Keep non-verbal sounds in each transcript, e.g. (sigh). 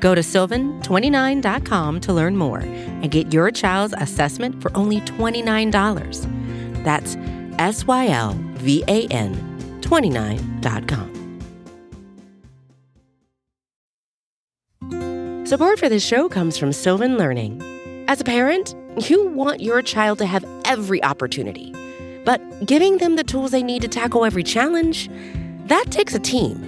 Go to sylvan29.com to learn more and get your child's assessment for only $29. That's S Y L V A N 29.com. Support for this show comes from Sylvan Learning. As a parent, you want your child to have every opportunity, but giving them the tools they need to tackle every challenge, that takes a team.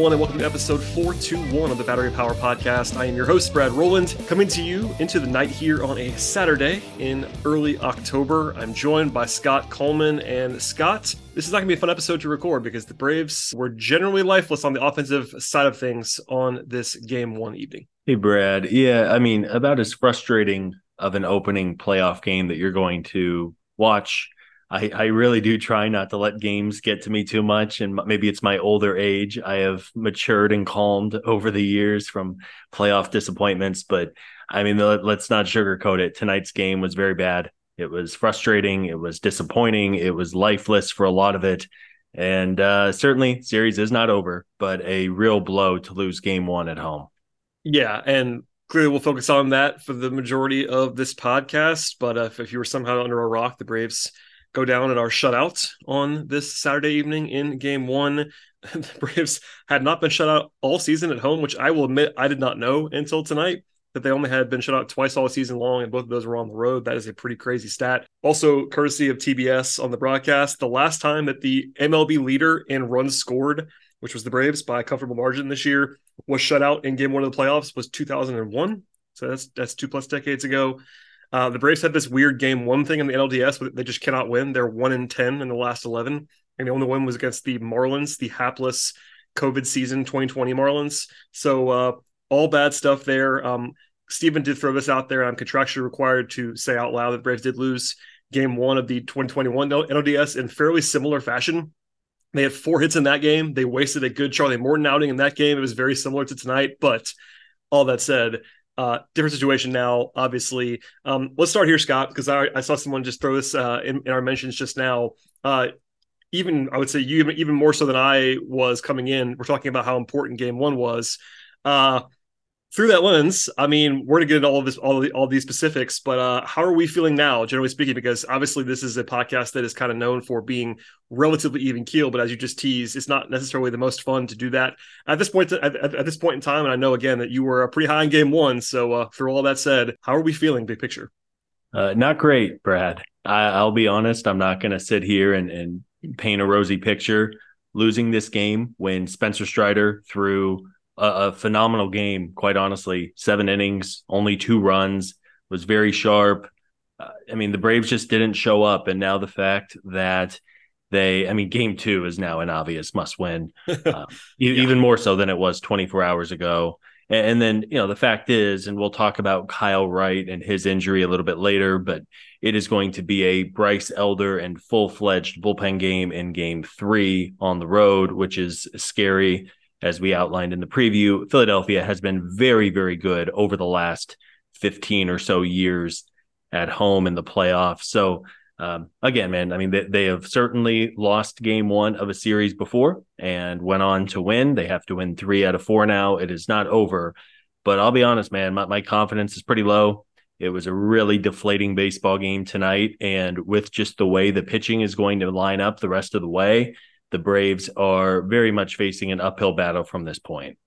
everyone, and welcome to episode 421 of the Battery Power Podcast. I am your host, Brad Rowland, coming to you into the night here on a Saturday in early October. I'm joined by Scott Coleman. And Scott, this is not going to be a fun episode to record because the Braves were generally lifeless on the offensive side of things on this game one evening. Hey, Brad. Yeah, I mean, about as frustrating of an opening playoff game that you're going to watch I, I really do try not to let games get to me too much. And maybe it's my older age. I have matured and calmed over the years from playoff disappointments. But I mean, let's not sugarcoat it. Tonight's game was very bad. It was frustrating. It was disappointing. It was lifeless for a lot of it. And uh, certainly, series is not over, but a real blow to lose game one at home. Yeah. And clearly we'll focus on that for the majority of this podcast. But uh, if, if you were somehow under a rock, the Braves go down at our shutout on this Saturday evening in game one. (laughs) the Braves had not been shut out all season at home, which I will admit I did not know until tonight that they only had been shut out twice all season long, and both of those were on the road. That is a pretty crazy stat. Also, courtesy of TBS on the broadcast, the last time that the MLB leader in runs scored, which was the Braves by a comfortable margin this year, was shut out in game one of the playoffs was 2001. So that's that's two plus decades ago. Uh, the Braves had this weird game one thing in the NLDS, but they just cannot win. They're one in ten in the last eleven, and the only one was against the Marlins, the hapless COVID season 2020 Marlins. So uh, all bad stuff there. Um, Stephen did throw this out there, I'm contractually required to say out loud that Braves did lose game one of the 2021 NLDS in fairly similar fashion. They had four hits in that game. They wasted a good Charlie Morton outing in that game. It was very similar to tonight, but all that said, uh, different situation now, obviously. Um, let's start here, Scott, because I, I saw someone just throw this uh, in, in, our mentions just now. Uh, even I would say you even, even more so than I was coming in. We're talking about how important Game One was. Through that lens, I mean, we're gonna get into all of this, all of all these specifics, but uh, how are we feeling now, generally speaking? Because obviously, this is a podcast that is kind of known for being relatively even keel, but as you just teased, it's not necessarily the most fun to do that at this point. At, at, this point in time, and I know again that you were pretty high in game one. So, uh, for all that said, how are we feeling, big picture? Uh, not great, Brad. I, will be honest. I'm not going to sit here and, and paint a rosy picture. Losing this game when Spencer Strider threw a, a phenomenal game, quite honestly. Seven innings, only two runs, was very sharp. Uh, I mean, the Braves just didn't show up. And now the fact that they, I mean, game two is now an obvious must win, uh, (laughs) yeah. even more so than it was 24 hours ago. And, and then, you know, the fact is, and we'll talk about Kyle Wright and his injury a little bit later, but it is going to be a Bryce Elder and full fledged bullpen game in game three on the road, which is scary. As we outlined in the preview, Philadelphia has been very, very good over the last 15 or so years at home in the playoffs. So, um, again, man, I mean, they, they have certainly lost game one of a series before and went on to win. They have to win three out of four now. It is not over. But I'll be honest, man, my, my confidence is pretty low. It was a really deflating baseball game tonight. And with just the way the pitching is going to line up the rest of the way, the Braves are very much facing an uphill battle from this point.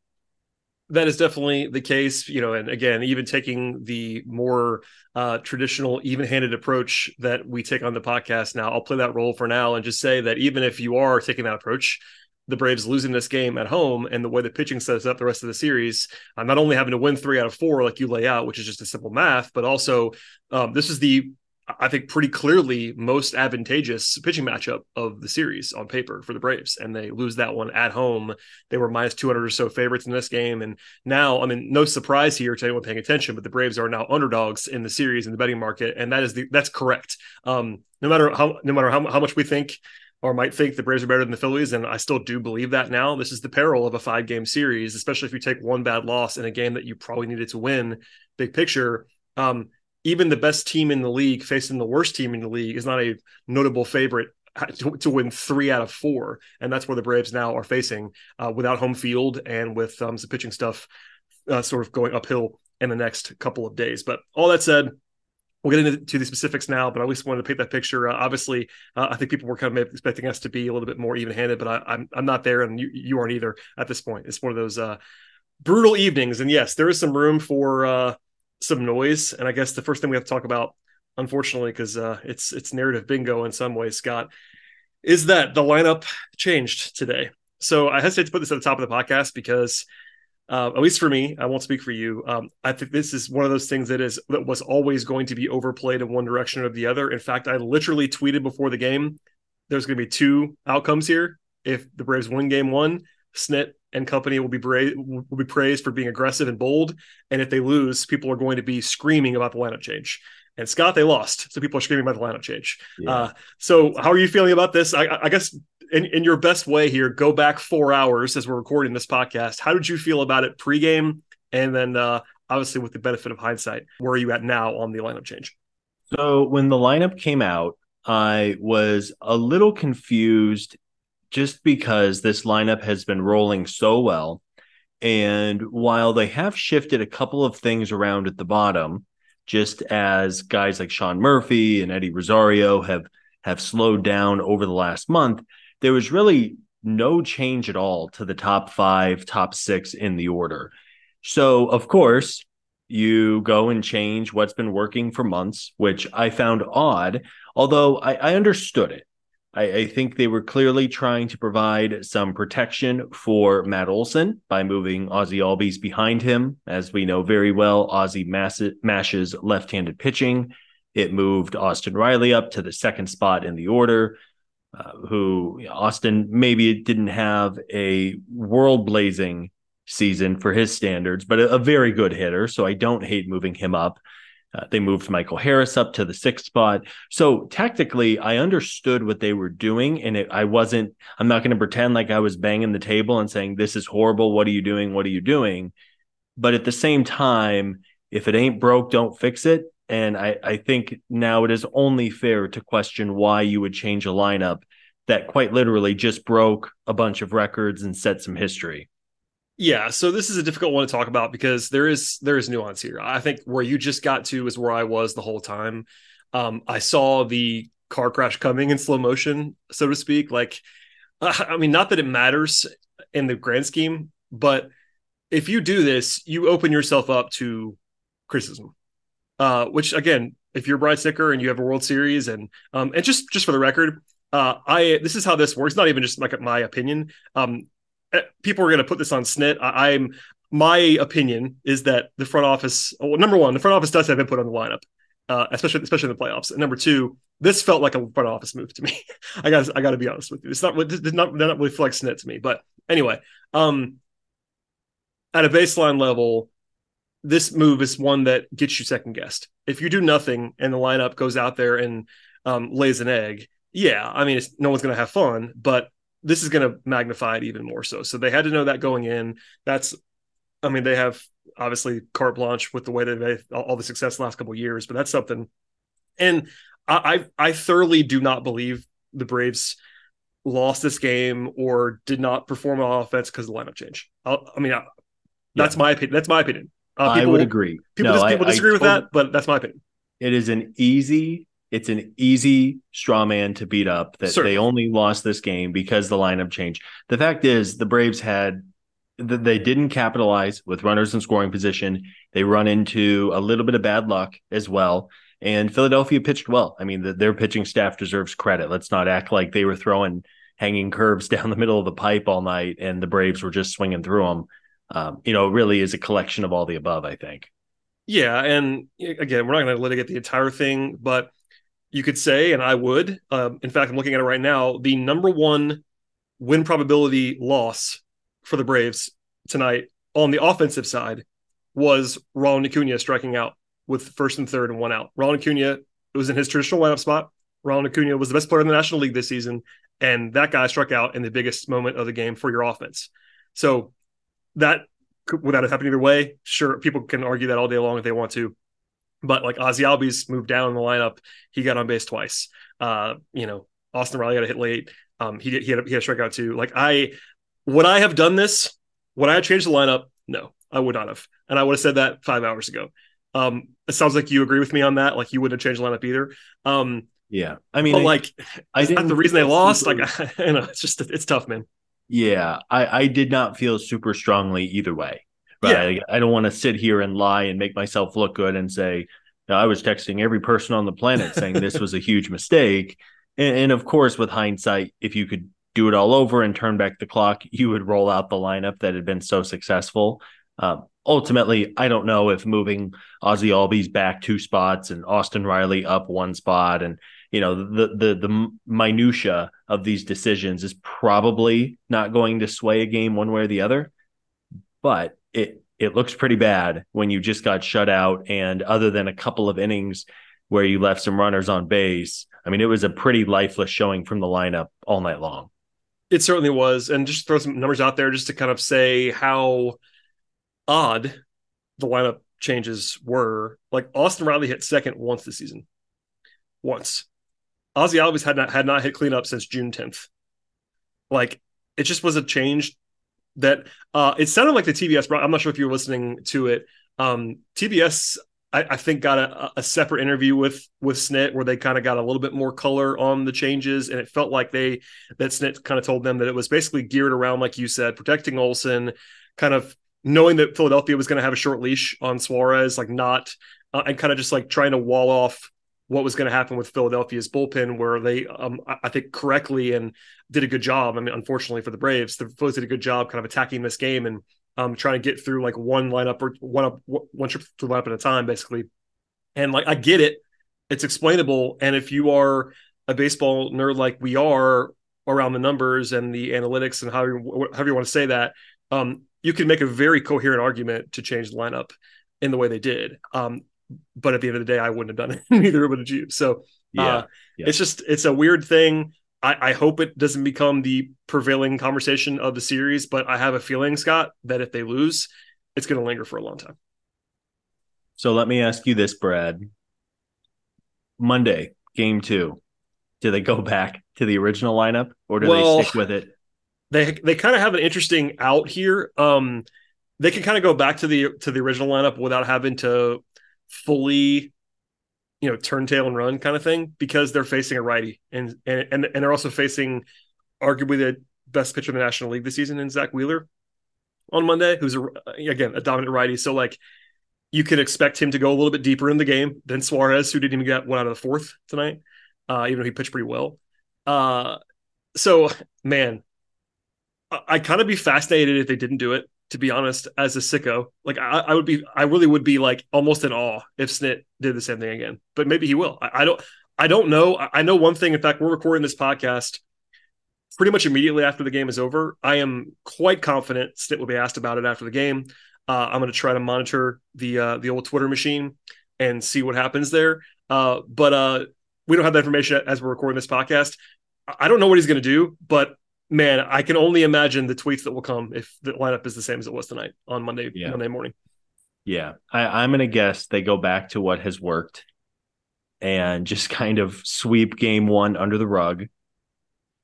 That is definitely the case you know and again even taking the more uh, traditional even-handed approach that we take on the podcast now i'll play that role for now and just say that even if you are taking that approach the braves losing this game at home and the way the pitching sets up the rest of the series i'm not only having to win three out of four like you lay out which is just a simple math but also um, this is the I think pretty clearly most advantageous pitching matchup of the series on paper for the Braves, and they lose that one at home. They were minus 200 or so favorites in this game, and now, I mean, no surprise here to anyone paying attention, but the Braves are now underdogs in the series in the betting market, and that is the that's correct. Um, no matter how no matter how, how much we think or might think the Braves are better than the Phillies, and I still do believe that now. This is the peril of a five game series, especially if you take one bad loss in a game that you probably needed to win. Big picture. Um, even the best team in the league facing the worst team in the league is not a notable favorite to, to win three out of four. And that's where the Braves now are facing uh, without home field and with um, some pitching stuff uh, sort of going uphill in the next couple of days. But all that said, We'll get into the specifics now, but I at least wanted to paint that picture. Uh, obviously, uh, I think people were kind of expecting us to be a little bit more even-handed, but I, am I'm, I'm not there, and you, you aren't either at this point. It's one of those uh, brutal evenings, and yes, there is some room for uh, some noise. And I guess the first thing we have to talk about, unfortunately, because uh, it's it's narrative bingo in some ways, Scott, is that the lineup changed today. So I hesitate to put this at the top of the podcast because, uh, at least for me, I won't speak for you. Um, I think this is one of those things that is that was always going to be overplayed in one direction or the other. In fact, I literally tweeted before the game, there's going to be two outcomes here. If the Braves win game one, Snit and company will be bra- will be praised for being aggressive and bold. And if they lose, people are going to be screaming about the lineup change. And Scott, they lost, so people are screaming about the lineup change. Yeah. Uh, so, how are you feeling about this? I, I guess in, in, your best way here, go back four hours as we're recording this podcast. How did you feel about it pregame, and then uh, obviously with the benefit of hindsight, where are you at now on the lineup change? So, when the lineup came out, I was a little confused just because this lineup has been rolling so well. And while they have shifted a couple of things around at the bottom, just as guys like Sean Murphy and Eddie Rosario have have slowed down over the last month, there was really no change at all to the top five, top six in the order. So, of course, you go and change what's been working for months, which I found odd, although I, I understood it. I, I, think they were clearly trying to provide some protection for Matt Olson by moving Ozzie Albies behind him. As we know very well, Ozzie mashes left handed pitching. It moved Austin Riley up to the second spot in the order. Uh, who Austin maybe didn't have a world blazing season for his standards, but a, a very good hitter. So I don't hate moving him up. Uh, they moved Michael Harris up to the sixth spot. So tactically, I understood what they were doing, and it, I wasn't. I'm not going to pretend like I was banging the table and saying, "This is horrible. What are you doing? What are you doing?" But at the same time, if it ain't broke, don't fix it. And I, I think now it is only fair to question why you would change a lineup that quite literally just broke a bunch of records and set some history. Yeah, so this is a difficult one to talk about because there is there is nuance here. I think where you just got to is where I was the whole time. Um, I saw the car crash coming in slow motion, so to speak. Like, (laughs) I mean, not that it matters in the grand scheme, but if you do this, you open yourself up to criticism. Uh, which again, if you're Brian Snitker and you have a World Series, and um, and just just for the record, uh, I this is how this works. Not even just like my opinion. Um, people are going to put this on snit. I, am my opinion is that the front office. Well, number one, the front office does have input on the lineup, uh, especially especially in the playoffs. And number two, this felt like a front office move to me. (laughs) I got I got to be honest with you. It's not this did not not really feel like Snit to me. But anyway, um, at a baseline level, this move is one that gets you second guessed. If you do nothing and the lineup goes out there and um, lays an egg, yeah, I mean, no one's going to have fun, but this is going to magnify it even more so. So they had to know that going in. That's, I mean, they have obviously carte blanche with the way that they all the success the last couple years, but that's something. And I, I, I thoroughly do not believe the Braves lost this game or did not perform on offense because of the lineup change. I'll, i mean, I, that's yeah. my opinion. That's my opinion. Uh, people, I would agree. People, no, people I, disagree I with that, but that's my opinion. It is an easy, it's an easy straw man to beat up that Certainly. they only lost this game because the lineup changed. The fact is, the Braves had they didn't capitalize with runners in scoring position. They run into a little bit of bad luck as well. And Philadelphia pitched well. I mean, the, their pitching staff deserves credit. Let's not act like they were throwing hanging curves (laughs) down the middle of the pipe all night and the Braves were just swinging through them um, you know, really is a collection of all the above, I think. Yeah. And again, we're not going to litigate the entire thing, but you could say, and I would, um, in fact, I'm looking at it right now, the number one win probability loss for the Braves tonight on the offensive side was Ronald Acuna striking out with first and third and one out. Ronald Acuna it was in his traditional lineup spot. Ronald Acuna was the best player in the National League this season, and that guy struck out in the biggest moment of the game for your offense. So that without it happening either way, sure, people can argue that all day long if they want to. But like Ozzie Albies moved down in the lineup, he got on base twice. Uh, you know, Austin Riley got a hit late. Um, he did, he had a, he had a strikeout too. Like I, would I have done this? Would I have changed the lineup? No, I would not have, and I would have said that five hours ago. Um, it sounds like you agree with me on that. Like you wouldn't have changed the lineup either. Um, yeah, I mean, but I, like, I didn't the reason they lost. Like, (laughs) you know, it's just it's tough, man. Yeah, I, I did not feel super strongly either way. Right? Yeah. I, I don't want to sit here and lie and make myself look good and say, I was texting every person on the planet saying this was a huge mistake. And, and, of course, with hindsight, if you could do it all over and turn back the clock, you would roll out the lineup that had been so successful. Um, ultimately, I don't know if moving Ozzie Albies back two spots and Austin Riley up one spot and you know the the the minutia of these decisions is probably not going to sway a game one way or the other but it it looks pretty bad when you just got shut out. And other than a couple of innings where you left some runners on base i mean it was a pretty lifeless showing from the lineup all night long. It certainly was. And just throw some numbers out there just to kind of say how odd the lineup changes were. Like austin riley hit second once this season. Once. Ozzie Albies had not had not hit cleanup since June 10th. Like it just was a change that uh it sounded like the TBS I'm not sure if you were listening to it. Um TBS I, I think got a, a, separate interview with with Snit where they kind of got a little bit more color on the changes, and it felt like they that Snit kind of told them that it was basically geared around, like you said, protecting Olson, kind of knowing that Philadelphia was going to have a short leash on Suarez, like not uh, and kind of just like trying to wall off what was going to happen with Philadelphia's bullpen, where they, um, I think, correctly and did a good job. I mean, unfortunately for the Braves, the Phillies did a good job kind of attacking this game and um, trying to get through like one lineup or one up, one trip to lineup at a time, basically. And like, I get it, it's explainable. And if you are a baseball nerd like we are around the numbers and the analytics and however, however you want to say that, um, you can make a very coherent argument to change the lineup in the way they did. Um, but at the end of the day, I wouldn't have done it. (laughs) Neither would have you. So yeah, uh, yeah, it's just it's a weird thing. I, I hope it doesn't become the prevailing conversation of the series, but I have a feeling, Scott, that if they lose, it's going to linger for a long time. So let me ask you this, Brad. Monday, game two, do they go back to the original lineup or do well, they stick with it? They they kind of have an interesting out here. Um, they can kind of go back to the to the original lineup without having to fully you know turn tail and run kind of thing because they're facing a righty and and and, and they're also facing arguably the best pitcher in the National League this season in Zack Wheeler on Monday, who's a, again a dominant righty. So like you could expect him to go a little bit deeper in the game than Suarez, who didn't even get one out of the fourth tonight, uh, even though he pitched pretty well. Uh, so man, I, I'd kind of be fascinated if they didn't do it to be honest, as a sicko. Like I, I, would be, I really would be like almost in awe if Snit did the same thing again. But maybe he will. I, I don't, I don't know. I know one thing. In fact, we're recording this podcast pretty much immediately after the game is over. I am quite confident Snit will be asked about it after the game. Uh, I'm going to try to monitor the uh, the old Twitter machine and see what happens there. Uh, but uh, we don't have that information as we're recording this podcast. I don't know what he's going to do, but man, I can only imagine the tweets that will come if the lineup is the same as it was tonight on Monday yeah. Monday morning. Yeah, I, I'm going to guess they go back to what has worked and just (laughs) kind of sweep game one under the rug.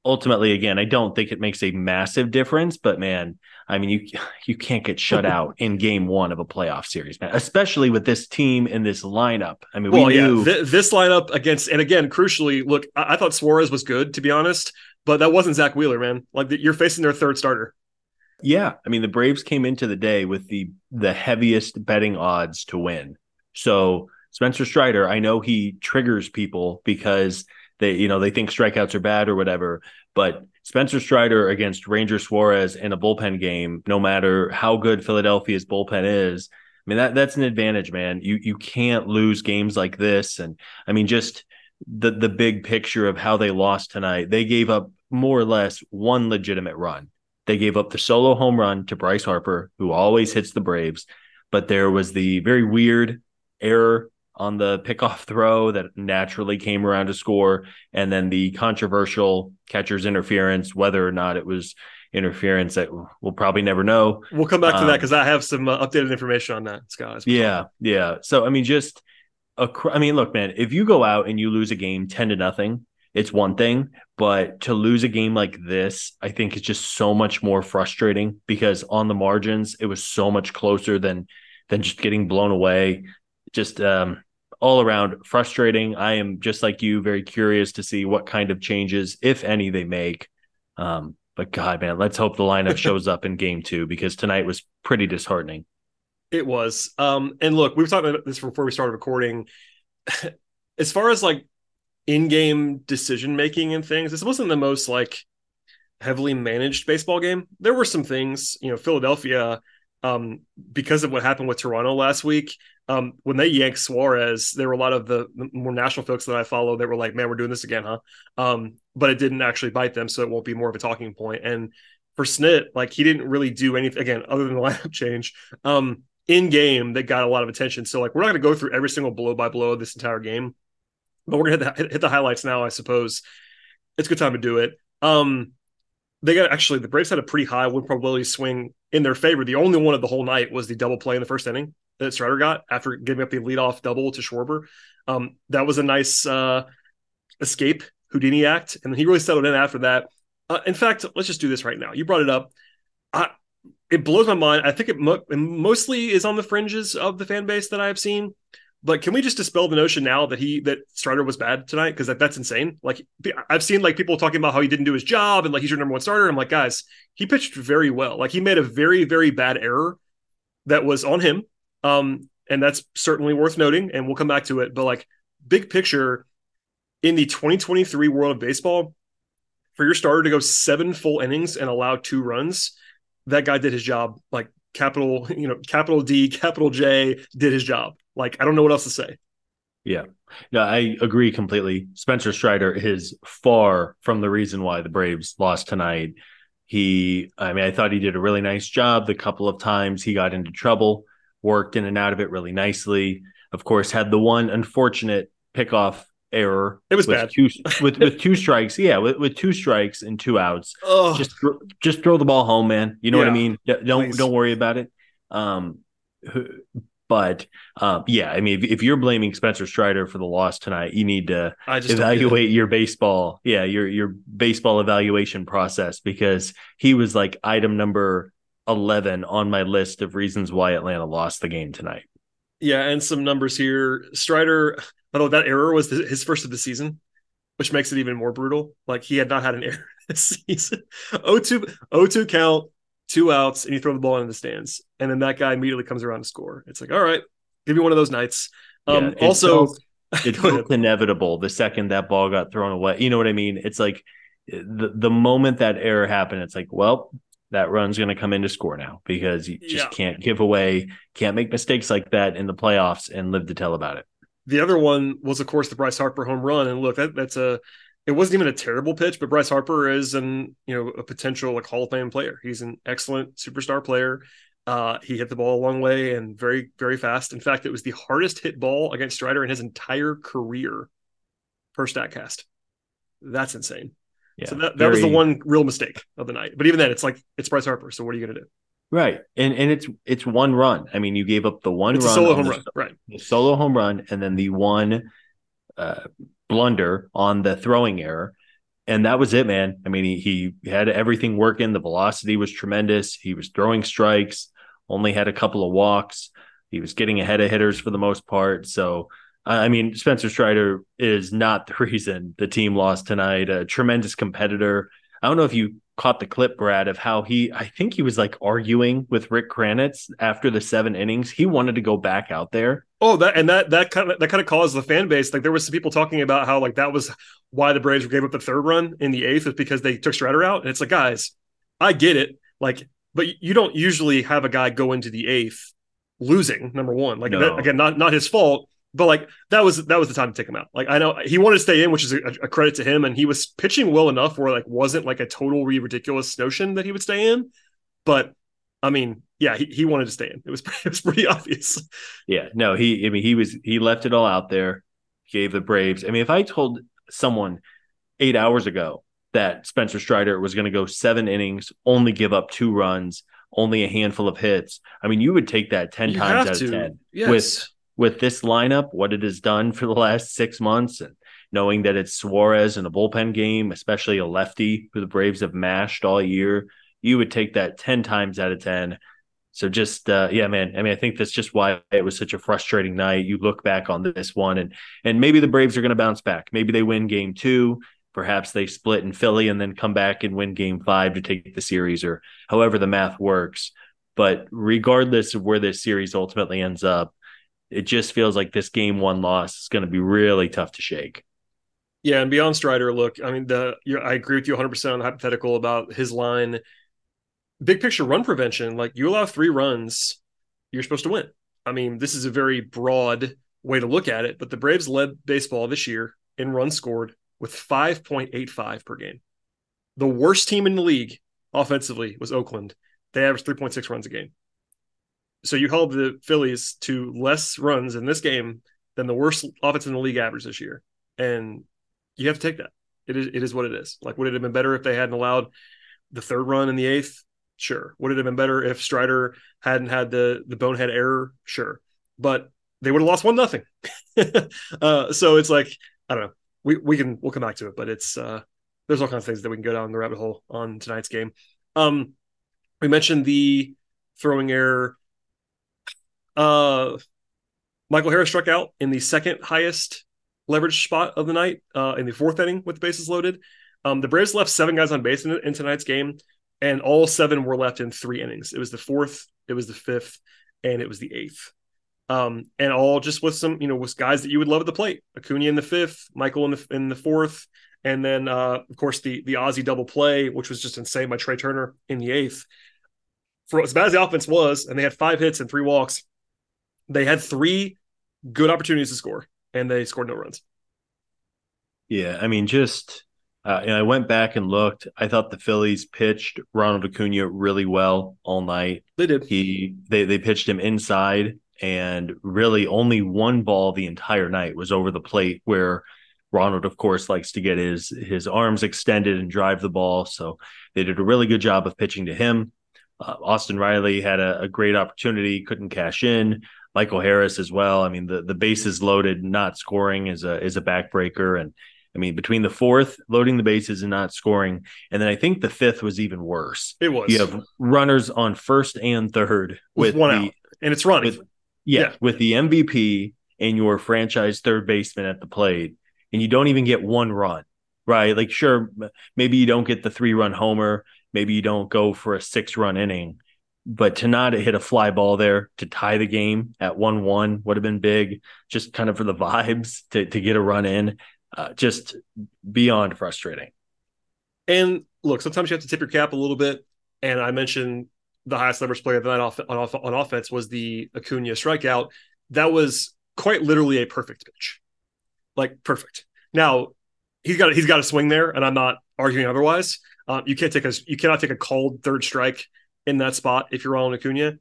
Ultimately, again, I don't think it makes a massive difference, but man, I mean, you (laughs) you can't get shut (laughs) out in game one of a playoff series, man. Especially with this team and this lineup. I mean, well, we knew yeah, th- this lineup against, and again, crucially, look, I-, I thought Suarez was good to be honest, but that wasn't Zack Wheeler, man. Like you're facing their third starter. Yeah, I mean, the Braves came into the day with the the heaviest betting odds to win. So Spencer Strider, I know he triggers people because they, you know, they think strikeouts are bad or whatever, but Spencer Strider against Ranger Suarez in a bullpen game, no matter how good Philadelphia's bullpen is, I mean that that's an advantage, man. You you can't lose games like this, and I mean just the the big picture of how they lost tonight. They gave up more or less one legitimate run. They gave up the solo home run to Bryce Harper, who always hits the Braves, but there was the very weird error on the pickoff (laughs) throw that naturally came around to score, and then the controversial catcher's interference, whether or not it was interference that we'll probably never know. We'll come back to um, that because I have some uh, updated information on that, Scott. Yeah, yeah. So I mean, just a, I mean, look, man, if you go out and you lose a game ten to nothing, it's one thing, but to lose a game like this, I think it's just so much more frustrating because on the margins, it was so much closer than than just getting blown away. Just um, all around frustrating. I am just like you, very curious to see what kind of changes, if any, they make. Um, but God, man, let's hope the lineup (laughs) shows up in game two because tonight was pretty disheartening. It was. Um, and look, we were talking about this before we started recording. (laughs) as far as like in-game decision making and things, this wasn't the most like heavily managed baseball game. There were some things, you know, Philadelphia, um, because of what happened with Toronto last week, um, when they yanked Suarez, there were a lot of the, more national folks that I follow that were like, "Man, we're doing this again, huh?" Um, but it didn't actually bite them, so it won't be more of a talking point. And for Snit, like he didn't really do anything again other than the (laughs) lineup change um, in game that got a lot of attention. So like we're not going to go through every single blow by blow of this entire game, but we're going to hit, hit the highlights now, I suppose. It's a good time to do it. Um, they got actually the Braves had a pretty high win probability swing in their favor. The only one of the whole night was the double play in the first inning that Strider got after giving up the leadoff double to Schwarber. Um, that was a nice uh, escape Houdini act, and he really settled in after that. Uh, in fact, let's just do this right now. You brought it up. I, it blows my mind. I think it, mo- it mostly is on the fringes of the fan base that I have seen. But can we just dispel the notion now that he that Strider was bad tonight? Because that, that's insane. Like I've seen like people talking about how he didn't do his job and like he's your number one starter. I'm like, guys, he pitched very well. Like he made a very very bad error that was on him um, and that's certainly worth noting, and we'll come back to it. But like big picture in the 2023 world of baseball, for your starter to go seven full innings and allow two runs, that guy did his job. Like capital, you know, capital D, capital J did his job. Like I don't know what else to say. Yeah. Yeah, I agree completely. Spencer Strider is far from the reason why the Braves lost tonight. He, I mean, I thought he did a really nice job the couple of times he got into trouble worked in and out of it really nicely. Of course, had the one unfortunate pickoff error. It was bad. Two, (laughs) with with two strikes, yeah, with, with two strikes and two outs. Oh. Just just throw the ball home, man. You know yeah, what I mean? Don't please. don't worry about it. Um, but um, yeah, I mean, if, if, you're blaming Spencer Strider for the loss tonight, you need to evaluate your baseball. Yeah, your your baseball evaluation process because he was like item number 11 on my list of reasons why Atlanta lost the game tonight. Yeah, and some numbers here. Strider, although that error was his first of the season, which makes it even more brutal. Like he had not had an (laughs) error this season. (laughs) 0-2, 0-2 count, two outs, and you throw the ball in the stands. And then that guy immediately comes around to score. It's like, all right, give me one of those nights. Um, yeah, also, felt, it felt inevitable the second that ball got thrown away. You know what I mean? It's like the, the moment that error happened, it's like, well, that run's going to come in to score now because you just Yeah. can't give away, can't make mistakes like that in the playoffs and live to tell about it. The other one was, of course, the Bryce Harper home run. And look, that, that's a it wasn't even a terrible pitch, but Bryce Harper is an you know a potential like Hall of Fame player. He's an excellent superstar player. Uh, he hit the ball a long way and very very fast. In fact, it was the hardest hit ball against Strider in his entire career per Statcast. That's insane. Yeah, so that, that was the one real mistake of the night. But even then, it's like it's Bryce Harper. So what are you going to do? Right, and and it's it's one run. I mean, you gave up the one It's a run, solo home the- run, right? the solo home run, and then the one uh, blunder on the throwing error. And that was it, man. I mean, he, he had everything working. The velocity was tremendous. He was throwing strikes, only had a couple of walks. He was getting ahead of hitters for the most part. So, I I mean, Spencer Strider is not the (laughs) reason the team lost tonight. A tremendous competitor. I don't know if you caught the clip, Brad, of how he, I think he was like arguing with Rick Kranitz after the seven innings. He wanted to go back out there. Oh, that and that that kind of that kind of caused the fan base. Like there was some people talking about how like that was why the Braves gave up the third run in the eighth was because they took Strider out. And it's like, guys, I get it. Like, but you don't usually have a guy go into the eighth losing. Number one, like No. that, again, not not his fault. But like that was that was the time to take him out. Like I know he wanted to stay in, which is a, a credit to him, and he was pitching well enough where like wasn't like a totally ridiculous notion that he would stay in. But I mean, yeah, he, he wanted to stay in. It was (laughs) it was pretty obvious. Yeah, no, he. I mean, he was he left it all out there. Gave the Braves. I mean, if I told someone eight hours ago that Spencer Strider was going to go seven innings, only give up two runs, only a handful of hits, I mean, you would take that ten You times out to. of ten. Yes. With with this lineup, what it has done for the last six months, and knowing that it's Suarez in a bullpen game, especially a lefty who the Braves have mashed all year, you would take that ten times out of ten. So just uh, yeah, man. I mean, I think that's just why it was such a frustrating night. You look back on this one, and and maybe the Braves are going to bounce back. Maybe they win Game Two. Perhaps they split in Philly and then come back and win Game Five to take the series, or however the math works. But regardless of where this series ultimately ends up, it just feels like this Game One loss is going to be really tough to shake. Yeah, and beyond Strider, look, I mean, the I agree with you 100 percent on the hypothetical about his line. Big picture run prevention, like you allow three runs, you're supposed to win. I mean, this is a very broad way to look at it, but the Braves led baseball this year in runs scored with 5.85 per game. The worst team in the league offensively was Oakland. They averaged 3.6 runs a game. So you held the Phillies to less runs in this game than the worst offense in the league average this year. And you have to take that. It is it is what it is. Like, would it have been better if they hadn't allowed the third run in the eighth? Sure. Would it have been better if Strider hadn't had the the bonehead error? Sure. But they would have lost one nothing. (laughs) uh, so it's like I don't know. We we can we'll come back to it, but it's uh, there's all kinds of things that we can go down the rabbit hole on tonight's game. Um, we mentioned the throwing error. Uh, Michael Harris struck out in the second highest leverage spot of the night uh, in the fourth inning with the bases loaded. Um, the Braves left seven guys on base in, in tonight's game, and all seven were left in three innings. It was the fourth, it was the fifth, and it was the eighth. Um, and all just with some, you know, with guys that you would love at the plate. Acuna in the fifth, Michael in the in the fourth, and then uh, of course the the Ozzie double play, which was just insane by Trea Turner in the eighth. For as bad as the offense was, and they had five hits and three walks, they had three good opportunities to score, and they scored no runs. Yeah, I mean, just uh, and I went back and looked. I thought the Phillies pitched Ronald Acuna really well all night. They did. He they they pitched him inside, and really only one ball the entire night was over the plate where Ronald, of course, likes to get his his arms extended and drive the ball. So they did a really good job of pitching to him. Uh, Austin Riley had a, a great opportunity, couldn't cash in. Michael Harris as well. I mean, the the bases loaded, not scoring is a is a backbreaker, and I mean between the fourth loading the bases and not scoring, and then I think the fifth was even worse. It was. You have runners on first and third with, with, one the, out, and it's running. with yeah, Yeah. with the MVP and your franchise third baseman at the plate, and you don't even get one run, right? Like, sure, maybe you don't get the three run homer, maybe you don't go for a six run inning, but not hit a fly ball there to tie the game at one one would have been big, just kind of for the vibes to to get a run in, uh, just beyond frustrating. And look, sometimes you have to tip your cap a little bit. and I mentioned the highest leverage player of the night off, on, off, on offense was the Acuna strikeout. That was quite literally a perfect pitch, like perfect. Now he's got he's got a swing there, and I'm not arguing otherwise. Um, you can't take a you cannot take a cold third strike in that spot if you're on Acuna.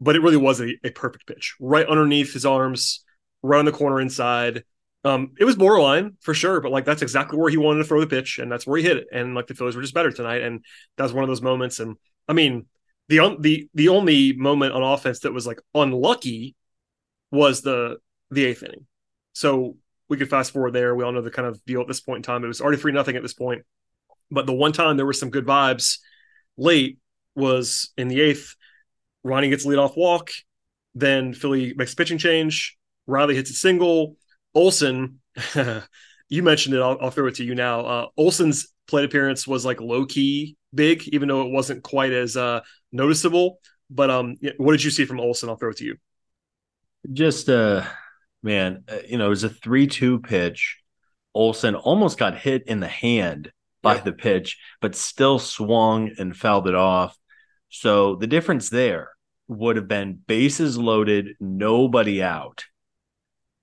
But it really was a, a perfect pitch, right underneath his arms, right on the corner inside. Um, it was borderline for sure, but like that's exactly where he wanted to throw the pitch, and that's where he hit it. And like the Phillies were just better tonight, and that was one of those moments. And I mean, the un- the the only moment on offense that was like unlucky was the the eighth inning. So we could fast forward there. We all know the kind of deal at this point in time. It was already three nothing at this point, but the one time there were some good vibes late was in the eighth. Ronnie gets lead off walk, then Philly makes a pitching change. Riley hits a single. Olson, (laughs) you mentioned it. I'll, I'll, throw it to you now. Uh, Olson's plate appearance was like low key big, even though it wasn't quite as uh, noticeable. But um, what did you see from Olson? I'll throw it to you. Just uh, man, uh, you know, it was a three-two pitch. Olson almost got hit in the hand by yeah. the pitch, but still swung and fouled it off. So the difference there would have been bases loaded, nobody out.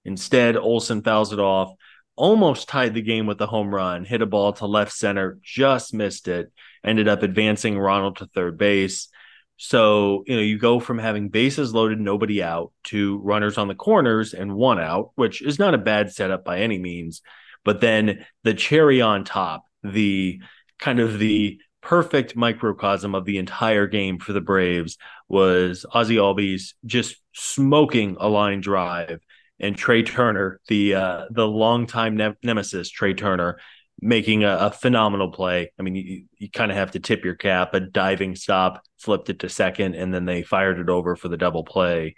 Instead, Olson fouls it off, almost tied the game with a home run, hit a ball to left center, just missed it, ended up advancing Ronald to third base. So, you know, you go from having bases loaded, nobody out, to runners on the corners and one out, which is not a bad setup by any means. But then the cherry on top, the kind of the perfect microcosm of the entire game for the Braves was Ozzie Albies just smoking a line drive and Trea Turner, the uh, the longtime ne- nemesis, Trea Turner, making a, a phenomenal play. I mean, you, you kind of have to tip your cap. A diving stop, flipped it to second, and then they fired it over for the double play.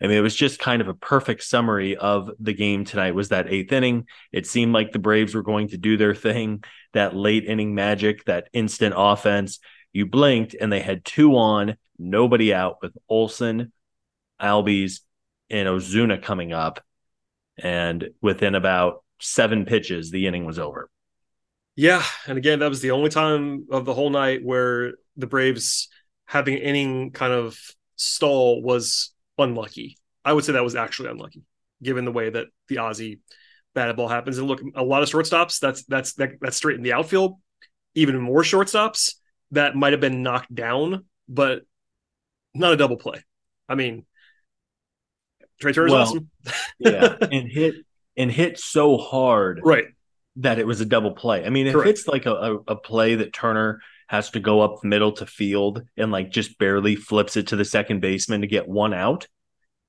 I mean, it was just kind of a perfect summary of the game tonight. Was that eighth inning? It seemed like the Braves were going to do their thing, that late inning magic, that instant offense. You blinked, and they had two on, nobody out, with Olson, Albies, and Ozuna coming up. And within about seven pitches, the inning was over. Yeah. And again, that was the only time of the whole night where the Braves having inning kind of stall was unlucky. I would say that was actually unlucky, given the way that the Ozzie batted ball happens. And look, a lot of shortstops, that's that's that, that's straight in the outfield. Even more shortstops that might have been knocked down, but not a double play. I mean, Trea Turner's well, awesome. (laughs) yeah, and hit and hit so hard, right, that it was a double play. I mean, if Correct. it's like a, a, a play that Turner has to go up middle to field and like just barely flips it to the second baseman to get one out,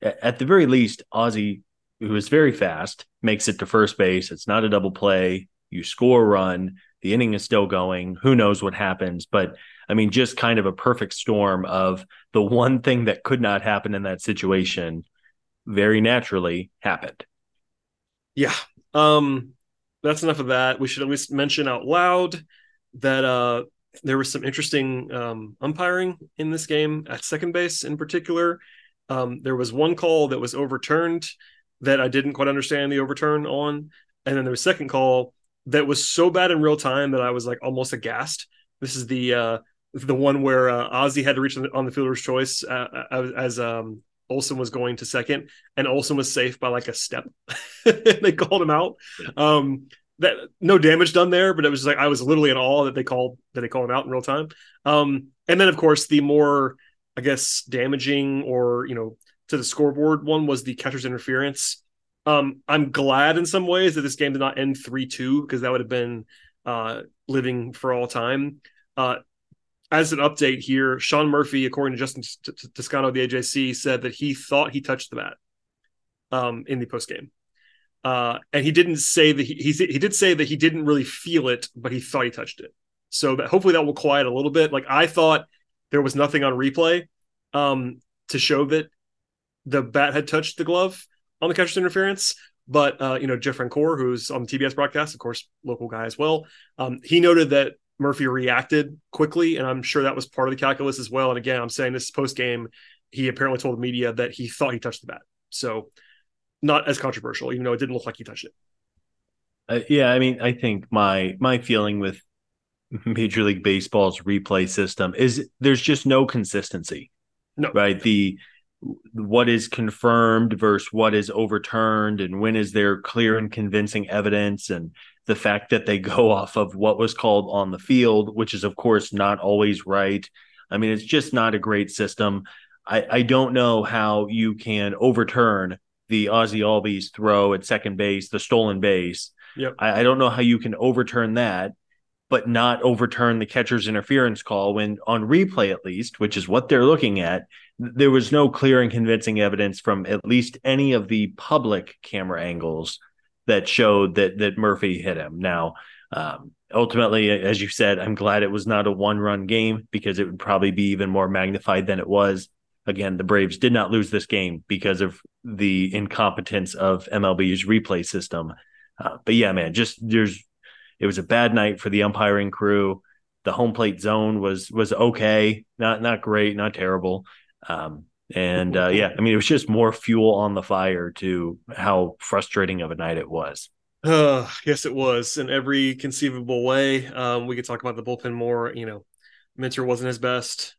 at the very least, Ozzie, who is very fast, makes it to first base. It's not a double play. You score a run. The inning is still going. Who knows what happens? But I mean, just kind of a perfect storm of the one thing that could not happen in that situation very naturally happened. Yeah. Um, that's enough of that. We should at least mention out loud that uh, there was some interesting um, umpiring in this game at second base in particular. Um, there was one call that was overturned that I didn't quite understand the overturn on. And then there was a second call that was so bad in real time that I was like almost aghast. This is the uh, the one where uh, Ozzie had to reach on the fielder's choice uh, as, as um, Olson was going to second, and Olson was safe by like a step. (laughs) they called him out. Um, that no damage done there, but it was like I was literally in awe that they called that they called him out in real time. Um, and then of course the more I guess damaging or you know to the scoreboard one was the catcher's interference. Um, I'm glad in some ways that this game did not end three two because that would have been uh, living for all time. Uh, as an update here, Sean Murphy, according to Justin Toscano the AJC, said that he thought he touched the bat um, in the post game. Uh, and he didn't say that he, he, he did say that he didn't really feel it, but he thought he touched it. So that hopefully that will quiet a little bit. Like I thought there was nothing on replay um, to show that the bat had touched the glove on the catcher's interference. But uh, you know, Jeff Francoeur, who's on the TBS broadcast, of course, local guy as well, um, he noted that Murphy reacted quickly, and I'm sure that was part of the calculus as well. And again, I'm saying this post game, he apparently told the media that he thought he touched the bat, so not as controversial, even though it didn't look like he touched it. Uh, yeah, I mean, I think my my feeling with (laughs) Major League Baseball's replay system is there's just no consistency. No. Right. The what is confirmed versus what is overturned and when is there clear and convincing evidence and the fact that they (laughs) go off of what was called on the field, which is of course not always right. I mean, it's just not a great system. I, I don't know how you can overturn the Ozzie Albies throw at second base, the stolen base. Yep. I, I don't know how you can overturn that, but not overturn the catcher's interference call when on replay, at least, which is what they're looking at, there was no clear and convincing evidence from at least any of the public camera angles that showed that that Murphy hit him. Now, um, ultimately, as you said, I'm glad it was not a one run game because it would probably be even more magnified than it was again, the Braves did not lose this game because of the incompetence of MLB's replay system. Uh, but yeah, man, just there's it was a bad night for the umpiring crew. The home plate zone was was okay, not not great, not terrible. Um, and uh, yeah, I mean, it was just more fuel on the fire to how frustrating of a night it was. Uh, yes, it was in every conceivable way. Um, we could talk about the bullpen more. You know, Minter wasn't his best.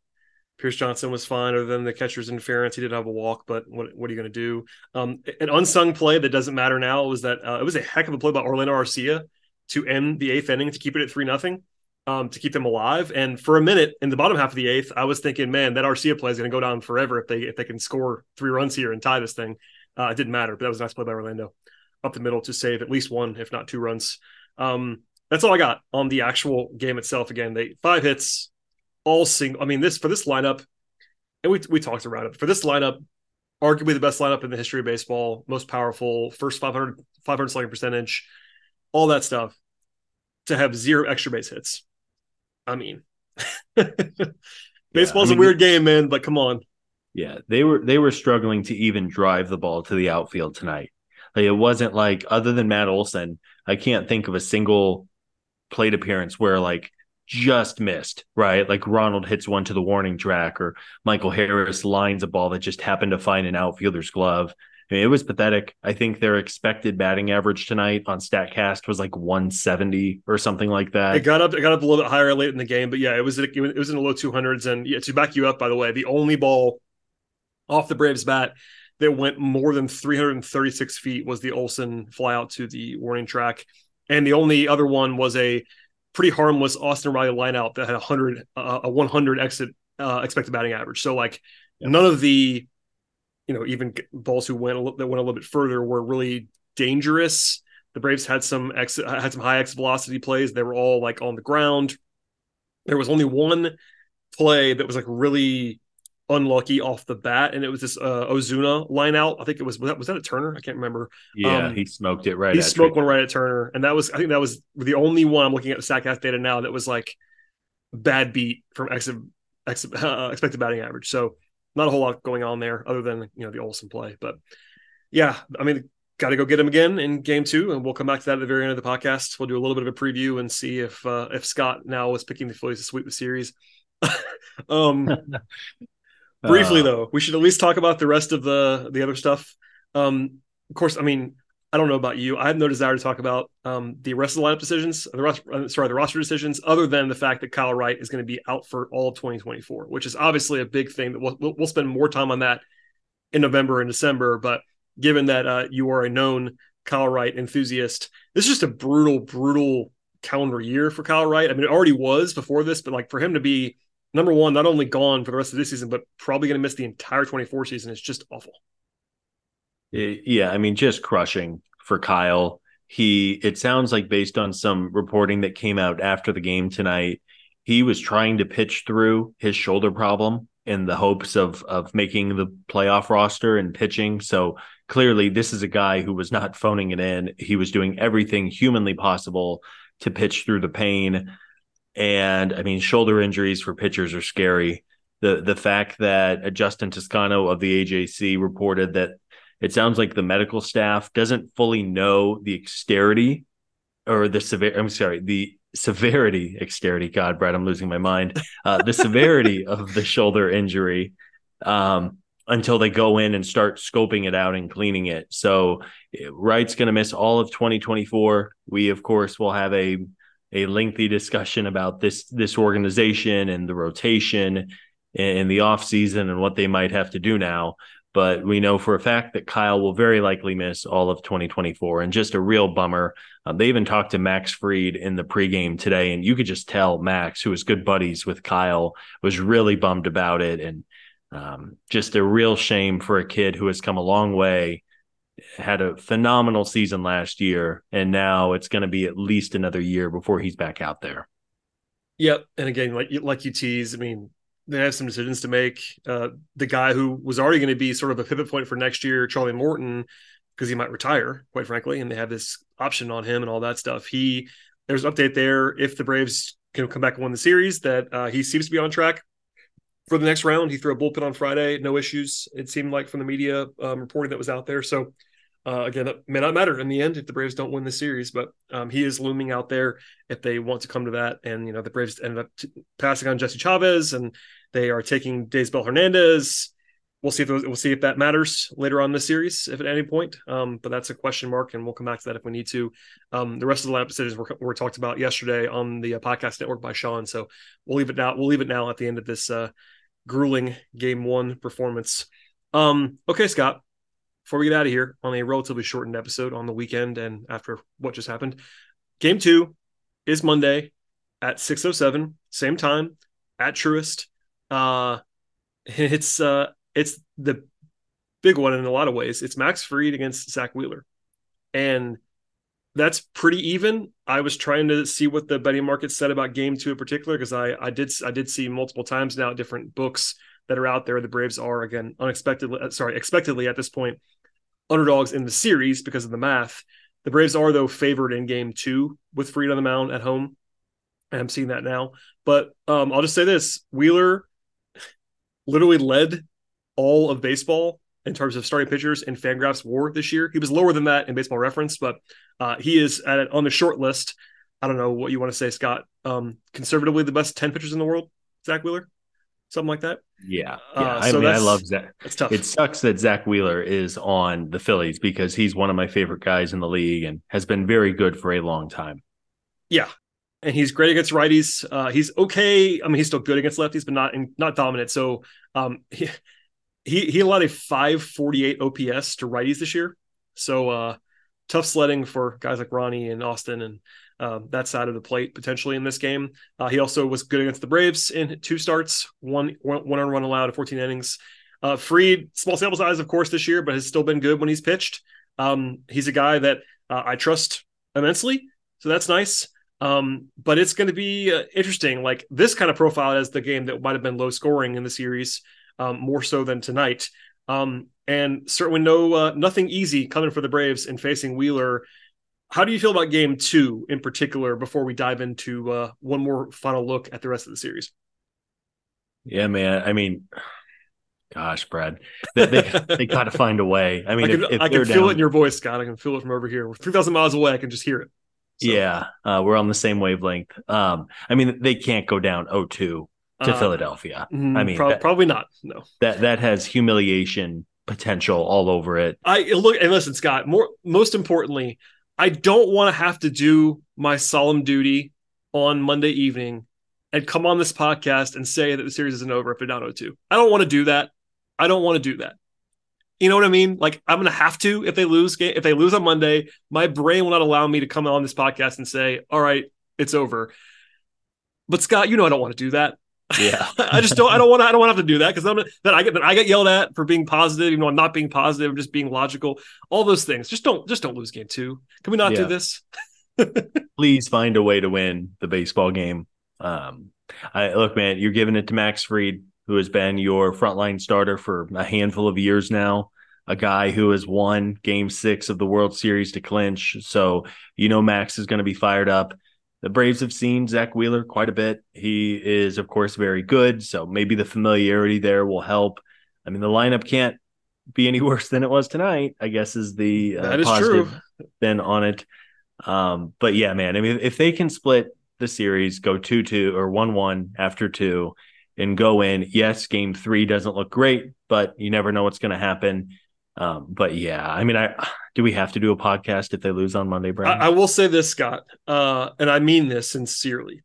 Pierce Johnson was fine, other than the catcher's interference. He did have a walk, but what, what are you going to do? Um, an unsung play that doesn't matter now was that uh, it was a heck of a play by Orlando Arcia to end the eighth inning to keep it at three nothing, um, to keep them alive. And for a minute in the bottom half of the eighth, I was thinking, man, that Arcia play is going to go down forever if they if they can score three runs here and tie this thing. Uh, it didn't matter, but that was a nice play by Orlando up the middle to save at least one, if not two runs. Um, that's all I got on the actual game itself. Again, they five hits, all single. I mean, this for this lineup, and we we talked around it for this lineup, arguably the best lineup in the history of baseball, most powerful, first 500 500 slugging percentage, all that stuff. To have zero extra base hits, I mean, (laughs) baseball's yeah, I mean, a weird game, man. But come on. Yeah, they were they were struggling to even drive the ball to the outfield tonight. Like it wasn't like other than Matt Olson, I can't think of a single plate appearance where like just missed, right? Like Ronald hits one to the warning track, or Michael Harris lines a ball that just happened to find an outfielder's glove. I mean, it was pathetic. I think their expected batting average tonight on Statcast was like 170 or something like that. It got up, it got up a little bit higher late in the game, but yeah, it was it was in the low 200s. And yeah, to back you up, by the way, the only ball off the Braves bat that went more than 336 feet was the Olson fly out to the warning track, and the only other one was a pretty harmless Austin Riley lineout that had a hundred uh, a 100 exit uh, expected batting average. So like yeah. none of the you know even balls who went a little, that went a little bit further were really dangerous. The Braves had some exit had some high exit velocity plays. They were all like on the ground. There was only one play that was like really unlucky off the bat, and it was this uh, Ozuna line out. I think it was was that, was that a Turner? I can't remember. Yeah, um, he smoked it right. He smoked one right at Turner, and that was I think that was the only one I'm looking at the Statcast data now that was like bad beat from ex, ex (laughs) uh, expected batting average. So not a whole lot going on there other than you know the Olson play, but yeah, I mean. Got to go get him again in game two, and we'll come back to that at the very end of the podcast. We'll do a little bit of a preview and see if uh, if Scott now is picking the Phillies to sweep the series. (laughs) um, (laughs) Briefly uh, though, we should at least talk about the rest of the the other stuff. Um, of course, I mean, I don't know about you. I have no desire to talk about um, the rest of the lineup decisions, the rest, uh, sorry, the roster decisions, other than the fact that Kyle Wright is going to be out for all of 2024, which is obviously a big thing. That we'll we'll spend more time on that in November and December. But given that uh, you are a known Kyle Wright enthusiast, this is just a brutal, brutal calendar year for Kyle Wright. I mean, it already was before this, but like for him to be number one, not only gone for the rest of this season, but probably going to miss the entire 24 season. It's just awful. Yeah, I mean, just crushing for Kyle. He, it sounds like based on some reporting that came out after the game tonight, he was trying to pitch through his shoulder problem in the hopes of of making the playoff roster and pitching. So clearly, this is a guy who was not phoning it in. He was doing everything humanly possible to pitch through the pain. And I mean, shoulder injuries for pitchers are scary. The the fact that Justin Toscano of the AJC reported that it sounds like the medical staff doesn't fully know the exterity or the severe I'm sorry, the severity, exterity. God, Brad, I'm losing my mind. Uh, the severity (laughs) of the shoulder injury um, until they go in and start scoping it out and cleaning it. So Wright's going to miss all of 2024. We, of course, will have a a lengthy discussion about this this organization and the rotation in the offseason and what they might have to do now. But we know for a fact that Kyle will very likely miss all of 2024 and just a real bummer. Um, they even talked to Max Fried in the pregame today, and you could just tell Max, who was good buddies with Kyle, was really bummed about it. And um, just a real shame for a kid who has come a long way had a phenomenal season last year, and now it's going to be at least another year before he's back out there. Yep, and again, like like you tease, I mean, they have some decisions to make. Uh, the guy who was already going to be sort of a pivot point for next year, Charlie Morton, because he might retire, quite frankly, and they have this option on him and all that stuff. He there's an update there if the Braves can come back and win the series that uh, he seems to be on track for the next round. He threw a bullpen on Friday, no issues. It seemed like from the media um, reporting that was out there. So uh, again, that may not matter in the end if the Braves don't win the series, but um, he is looming out there if they want to come to that. And you know, the Braves ended up t- passing on Jesse Chavez, and they are taking Daysbel Hernandez. We'll see if we'll see if that matters later on in the series, if at any point. Um, but that's a question mark, and we'll come back to that if we need to. Um, the rest of the lineup decisions were, were talked about yesterday on the uh, podcast network by Sean, so we'll leave it now. We'll leave it now at the end of this uh, grueling Game One performance. Um, okay, Scott before we get out of here on a relatively shortened episode on the weekend and after what just happened, game two is Monday at 607, same time at Truist. Uh, (laughs) it's uh, it's the big one in a lot of ways. It's Max Fried against Zack Wheeler. And that's pretty even. I was trying to see what the betting market said about game two in particular, because I, I did I did see multiple times now different books that are out there. The Braves are again unexpectedly sorry, expectedly at this point underdogs in the series because of the math. The Braves are though favored in game two with Fried on the mound at home. I'm seeing that now. But um, I'll just say this: Wheeler literally led all of baseball in terms of starting pitchers in Fangraphs WAR this year. He was lower than that in Baseball Reference, but uh, he is at on the short list. I don't know what you want to say, Scott. Um, conservatively, the best ten pitchers in the world, Zack Wheeler something like that. Yeah, yeah. Uh, I so mean, I love Zack. It's tough. It sucks that Zack Wheeler is on the Phillies because he's one of my favorite guys in the league and has been very good for a long time. Yeah, and he's great against righties. Uh, he's okay. I mean, he's still good against lefties, but not not dominant. So um, (laughs) he he he allowed a 548 OPS to righties this year. So uh, tough sledding for guys like Ronnie and Austin and um, that side of the plate potentially in this game. Uh, he also was good against the Braves in two starts, one one, one run allowed in 14 innings. Uh, Fried, small sample size, of course, this year, but has still been good when he's pitched. Um, he's a guy that uh, I trust immensely, so that's nice. Um, but it's going to be uh, interesting. Like this kind of profile as the game that might have been low scoring in the series, um, more so than tonight. Um, and certainly no uh, nothing easy coming for the Braves in facing Wheeler how do you feel about game two in particular before we dive into uh, one more final look at the rest of the series? Yeah, man. I mean, gosh, Brad, they they, they (laughs) got to find a way. I mean, I can, if, if I can feel down, it in your voice, Scott. I can feel it from over here. We're three thousand miles away. I can just hear it. So. Yeah, uh, we're on the same wavelength. Um, I mean, they can't go down 0-2 to uh, Philadelphia. Mm, I mean, pro- that, probably not. No, that that has humiliation potential all over it. I look and listen, Scott. More most importantly, I don't want to have to do my solemn duty on Monday evening and come on this podcast and say that the series isn't over if they're down 0-2. I don't want to do that. I don't want to do that. You know what I mean? Like I'm gonna have to if they lose game if they lose on Monday, my brain will not allow me to come on this podcast and say, "All right, it's over." But Scott, you know I don't want to do that. Yeah, (laughs) I just don't. I don't want to. I don't want to have to do that because then I get then I get yelled at for being positive, even though I'm not being positive, I'm just being logical. All those things. Just don't. Just don't lose game two. Can we not yeah. do this? (laughs) Please find a way to win the baseball game. Um, I look, man, you're giving it to Max Fried, who has been your frontline starter for a handful of years now. A guy who has won Game Six of the World Series to clinch, so you know Max is going to be fired up the Braves have seen Zack Wheeler quite a bit. He is, of course, very good. So maybe the familiarity there will help. I mean, the lineup can't be any (laughs) worse than it was tonight, I guess, is the uh, positive true. on it. Um, but yeah, man, I mean, if they can split the series, go 2 2 or 1 1 after two, and go in, yes, game three doesn't look great, but you never know what's going to happen. Um, but yeah, I mean, I Do we have to do a podcast if they lose on Monday, Brad? I, I will say this, Scott, uh, and I mean this sincerely.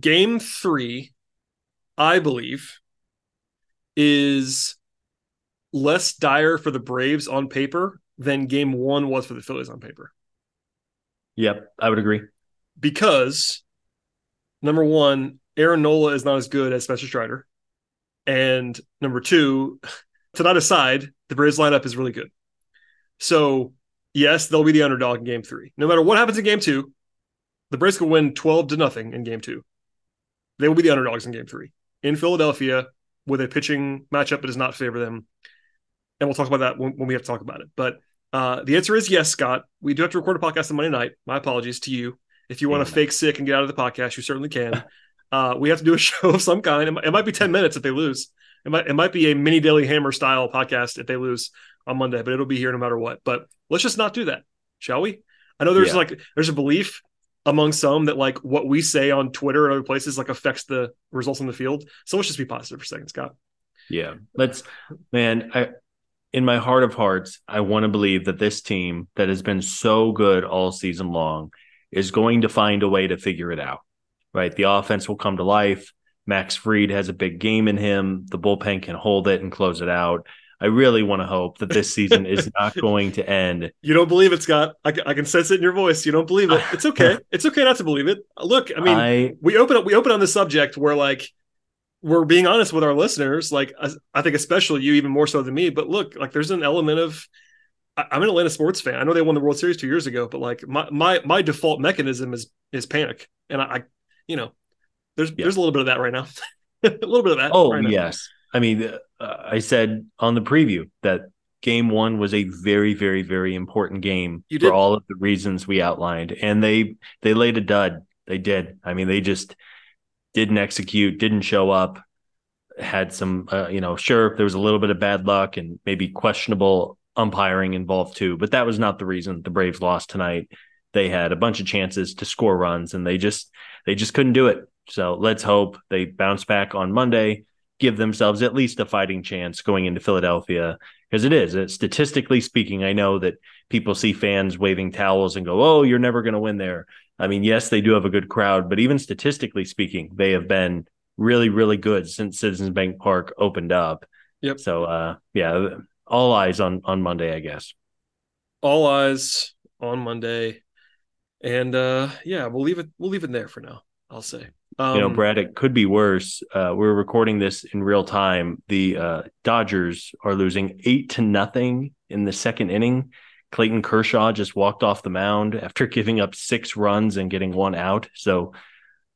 Game three, I believe, is less dire for the Braves on paper than game one was for the Phillies on paper. Yep, I would agree. Because number one, Aaron Nola is not as good as Spencer Strider. And number two, to that aside, the Braves lineup is really good. So, yes, they'll be the underdog in game three. No matter what happens in game two, the Braves can win 12 to nothing in game two. They will be the underdogs in game three in Philadelphia with a pitching matchup that does not favor them. And we'll talk about that when, when we have to talk about it. But uh, the answer is yes, Scott. We do have to record a podcast on Monday night. My apologies to you. If you want to fake sick and get out of the podcast, you certainly can. (laughs) Uh, we have to do a (laughs) show of some kind. It might, it might be 10 minutes if they lose. It might, it might be a mini Daily Hammer style podcast if they lose on Monday, but it'll be here no matter what. But let's just not do that, shall we? I know there's yeah. like there's a belief among some that like what we say on Twitter and other places like affects the results on the field. So let's just be positive for a second, Scott. Yeah, let's, man. I in my heart of hearts, I want to believe that this team that has been so good all season long is going to find a way to figure it out. Right, the offense will come to life. Max Fried has a big game in him. The bullpen can hold it and close it out. I really want to hope that this season is (laughs) not going to end. You don't believe it, Scott. I, I, can sense it in your voice. You don't believe it. It's okay. (laughs) it's okay not to believe it. Look, I mean, I, we open up. We open on the subject where like we're being honest with our listeners. Like I think especially you, even more so than me. But look, like there's an element of I'm an Atlanta sports fan. I know they won the World Series two years ago, but like my my my default mechanism is is panic, and I, I you know, there's yeah. there's a little bit of that right now, (laughs) a little bit of that. Oh right yes, I mean, uh, uh, I said on the preview that game one was a very, very, very important game for all of the reasons we outlined, and they they laid a dud. They did. I mean, they just didn't execute, didn't show up. Had some, uh, you know, sure there was a little bit of bad luck and maybe questionable umpiring involved too, but that was not the reason the Braves lost tonight. They had a bunch of chances to score runs, and they just they just couldn't do it. So let's hope they bounce back on Monday give themselves at least a fighting chance going into Philadelphia because it is statistically speaking. I know that people see fans waving towels and go, "Oh, you're never going to win there." I mean, yes, they do have a good crowd, but even statistically speaking, they have been really, really good since Citizens Bank Park opened up. Yep. So, uh, yeah, all eyes on on Monday, I guess. All eyes on Monday, and uh, yeah, we'll leave it. We'll leave it there for now. I'll say. Um, you know, um, Brad, it could be worse. Uh, we're recording this in real time. The uh, Dodgers are losing eight to nothing in the second inning. Clayton Kershaw just walked off the mound after (laughs) giving up six runs and getting one out. So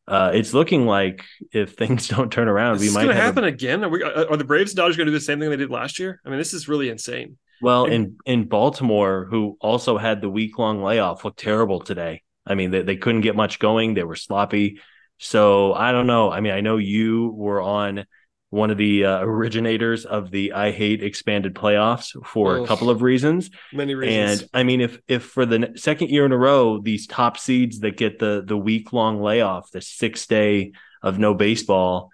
uh, it's looking like if things (laughs) don't turn around, we might happen a... again. Are, we, are the Braves and Dodgers going to do the same thing they did last year? I mean, this is really insane. Well, and... in in Baltimore, who also had the week long layoff, looked terrible today. I mean, they, they couldn't get much going. They were sloppy. So I don't know. I mean, I know you were on one of the uh, originators of the I hate expanded playoffs for oh, a couple of reasons. Many reasons. And I mean, if if for the second year in a row, these top seeds that get the the week long layoff, the six day of no baseball,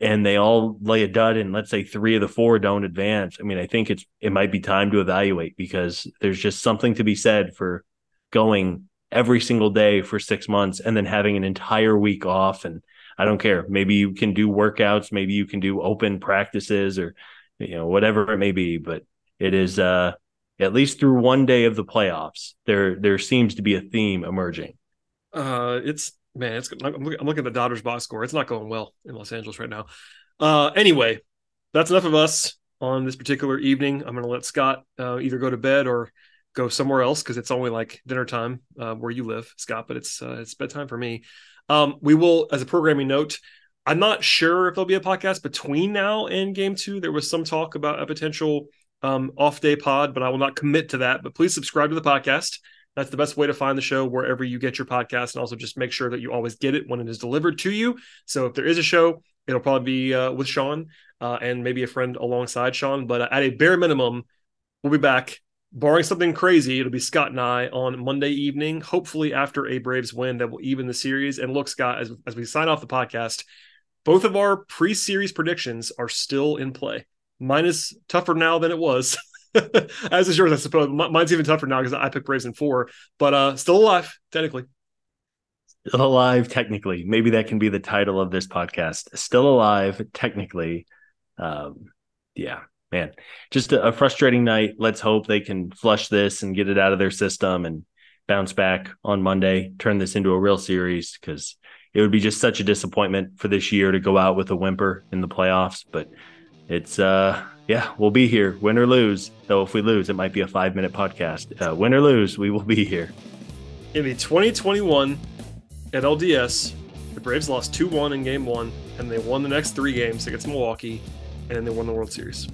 and they all lay a dud, and let's say three of the four don't advance. I mean, I think it's it might be time to evaluate because there's just something to be said for going every single day for six months and then having an entire week off. And I don't care. Maybe you can do workouts, maybe you can do open practices or, you know, whatever it may be. But it is, uh, at least through one day of the playoffs, there there seems to be a theme emerging. Uh, it's man, it's I'm looking, I'm looking at the Dodgers box score. It's not going well in Los Angeles right now. Uh, anyway, that's enough of us on this particular evening. I'm going to let Scott uh, either go to bed or go somewhere else because it's only like dinner time uh, where you live, Scott. But it's uh, it's bedtime for me. Um, we will, as a programming note, I'm not sure if there'll be a podcast between now and Game Two. There was some talk about a potential um, off day pod, but I will not commit to that. But please subscribe to the podcast. That's the best way to find the show wherever you get your podcast, and also just make sure that you always get it when it is delivered to you. So if there is a show, it'll probably be uh, with Sean uh, and maybe a friend alongside Sean. But at a bare minimum, we'll be back barring something crazy, it'll be Scott and I on Monday evening, hopefully after a Braves win that will even the series. And look, Scott, as, as we sign off the podcast, both of our pre series predictions are still in play. Mine is tougher now than it was (laughs) As is yours, I suppose. Mine's even tougher now because I picked Braves in four, but uh, still alive technically. Still alive technically. Maybe that can be the title of this podcast. Still alive technically. Um, yeah, man, just a, a frustrating night. Let's hope they can flush this and get it out of their system and bounce back on Monday. Turn this into a real series because it would be just such a disappointment for this year to go out with a whimper in the playoffs. But it's uh yeah, we'll be here, win or lose. Though if we lose, it might be a five minute podcast. Uh, win or lose, we will be here. In the 2021 NLDS, the Braves lost 2 1 in game one, and they won the next three games against Milwaukee, and then they won the World Series.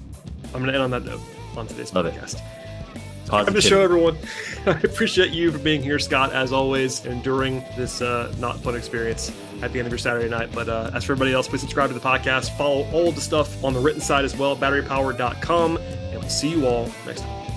I'm going to end on that note on today's Love podcast. It. Time to show everyone. (laughs) I appreciate you for being here, Scott, as always, and during this uh, not fun experience at the end of your Saturday night. But uh, as for everybody else, please subscribe to the podcast. Follow all the stuff on the written side as well, batterypower.com, and we'll see you all next time.